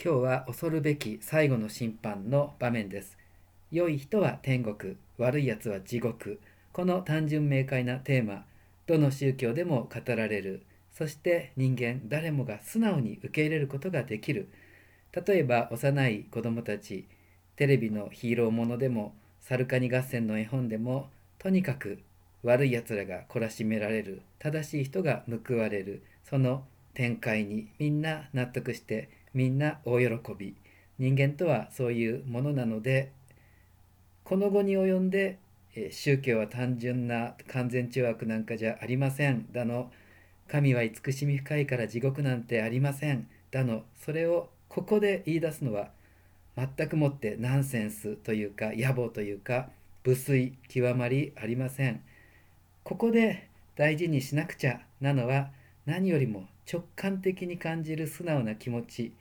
今日は恐るべき最後の審判の場面です。良い人は天国、悪い奴は地獄。この単純明快なテーマ、どの宗教でも語られる。そして人間誰もが素直に受け入れることができる。例えば幼い子供たち、テレビのヒーローものでも、サルカニ合戦の絵本でも、とにかく悪い奴らが懲らしめられる。正しい人が報われる。その展開にみんな納得してみんな大喜び。人間とはそういうものなのでこの後に及んで宗教は単純な完全中悪なんかじゃありません。だの神は慈しみ深いから地獄なんてありません。だのそれをここで言い出すのは全くもってナンセンスというか野暮というか無粋極まりありません。ここで大事にしなくちゃなのは何よりも直感的に感じる素直な気持ち。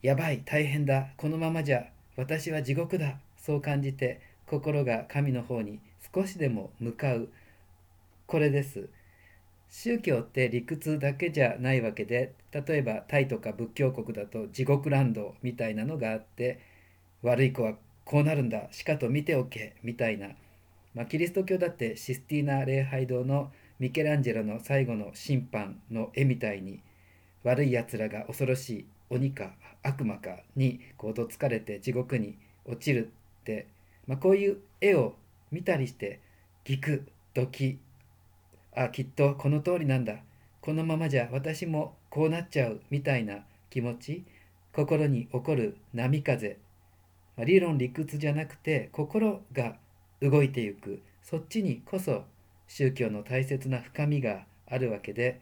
やばい大変だ。このままじゃ私は地獄だ。そう感じて心が神の方に少しでも向かう。これです。宗教って理屈だけじゃないわけで例えばタイとか仏教国だと地獄ランドみたいなのがあって悪い子はこうなるんだ。しかと見ておけみたいな、まあ、キリスト教だってシスティーナ礼拝堂のミケランジェロの最後の審判の絵みたいに悪いやつらが恐ろしい鬼か悪魔かにこうどつかれて地獄に落ちるって、まあ、こういう絵を見たりしてギクドキあきっとこの通りなんだ。このままじゃ私もこうなっちゃうみたいな気持ち心に起こる波風、まあ、理論理屈じゃなくて心が動いていく。そっちにこそ宗教の大切な深みがあるわけで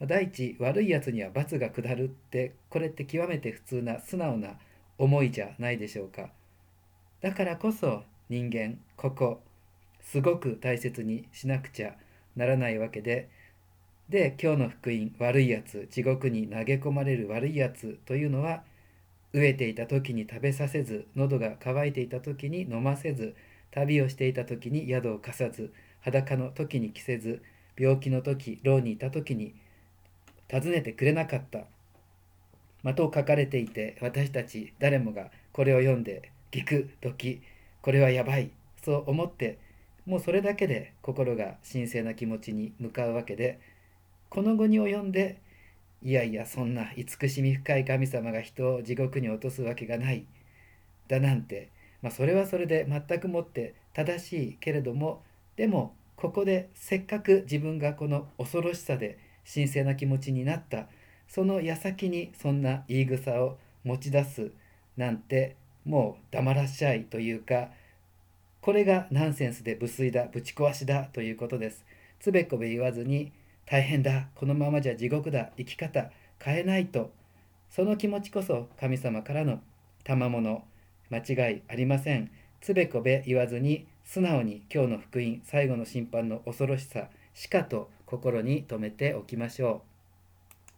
第一悪いやつには罰が下るってこれって極めて普通な素直な思いじゃないでしょうか。だからこそ人間ここすごく大切にしなくちゃならないわけでで今日の福音悪いやつ地獄に投げ込まれる悪いやつというのは飢えていた時に食べさせず喉が渇いていた時に飲ませず旅をしていた時に宿を貸さず裸の時に着せず病気の時牢にいた時に訪ねてくれなかった、まあ、と書かれていて私たち誰もがこれを読んでギクドキこれはやばいそう思ってもうそれだけで心が神聖な気持ちに向かうわけでこの後に及んでいやいやそんな慈しみ深い神様が人を地獄に落とすわけがないだなんてまあ、それはそれで全くもって正しいけれどもでもここでせっかく自分がこの恐ろしさで神聖な気持ちになったその矢先にそんな言い草を持ち出すなんてもう黙らっしゃいというかこれがナンセンスで無粋だぶち壊しだということです。つべこべ言わずに大変だこのままじゃ地獄だ生き方変えないとその気持ちこそ神様からの賜物間違いありません。つべこべ言わずに素直に今日の福音最後の審判の恐ろしさしかと心に留めておきましょう。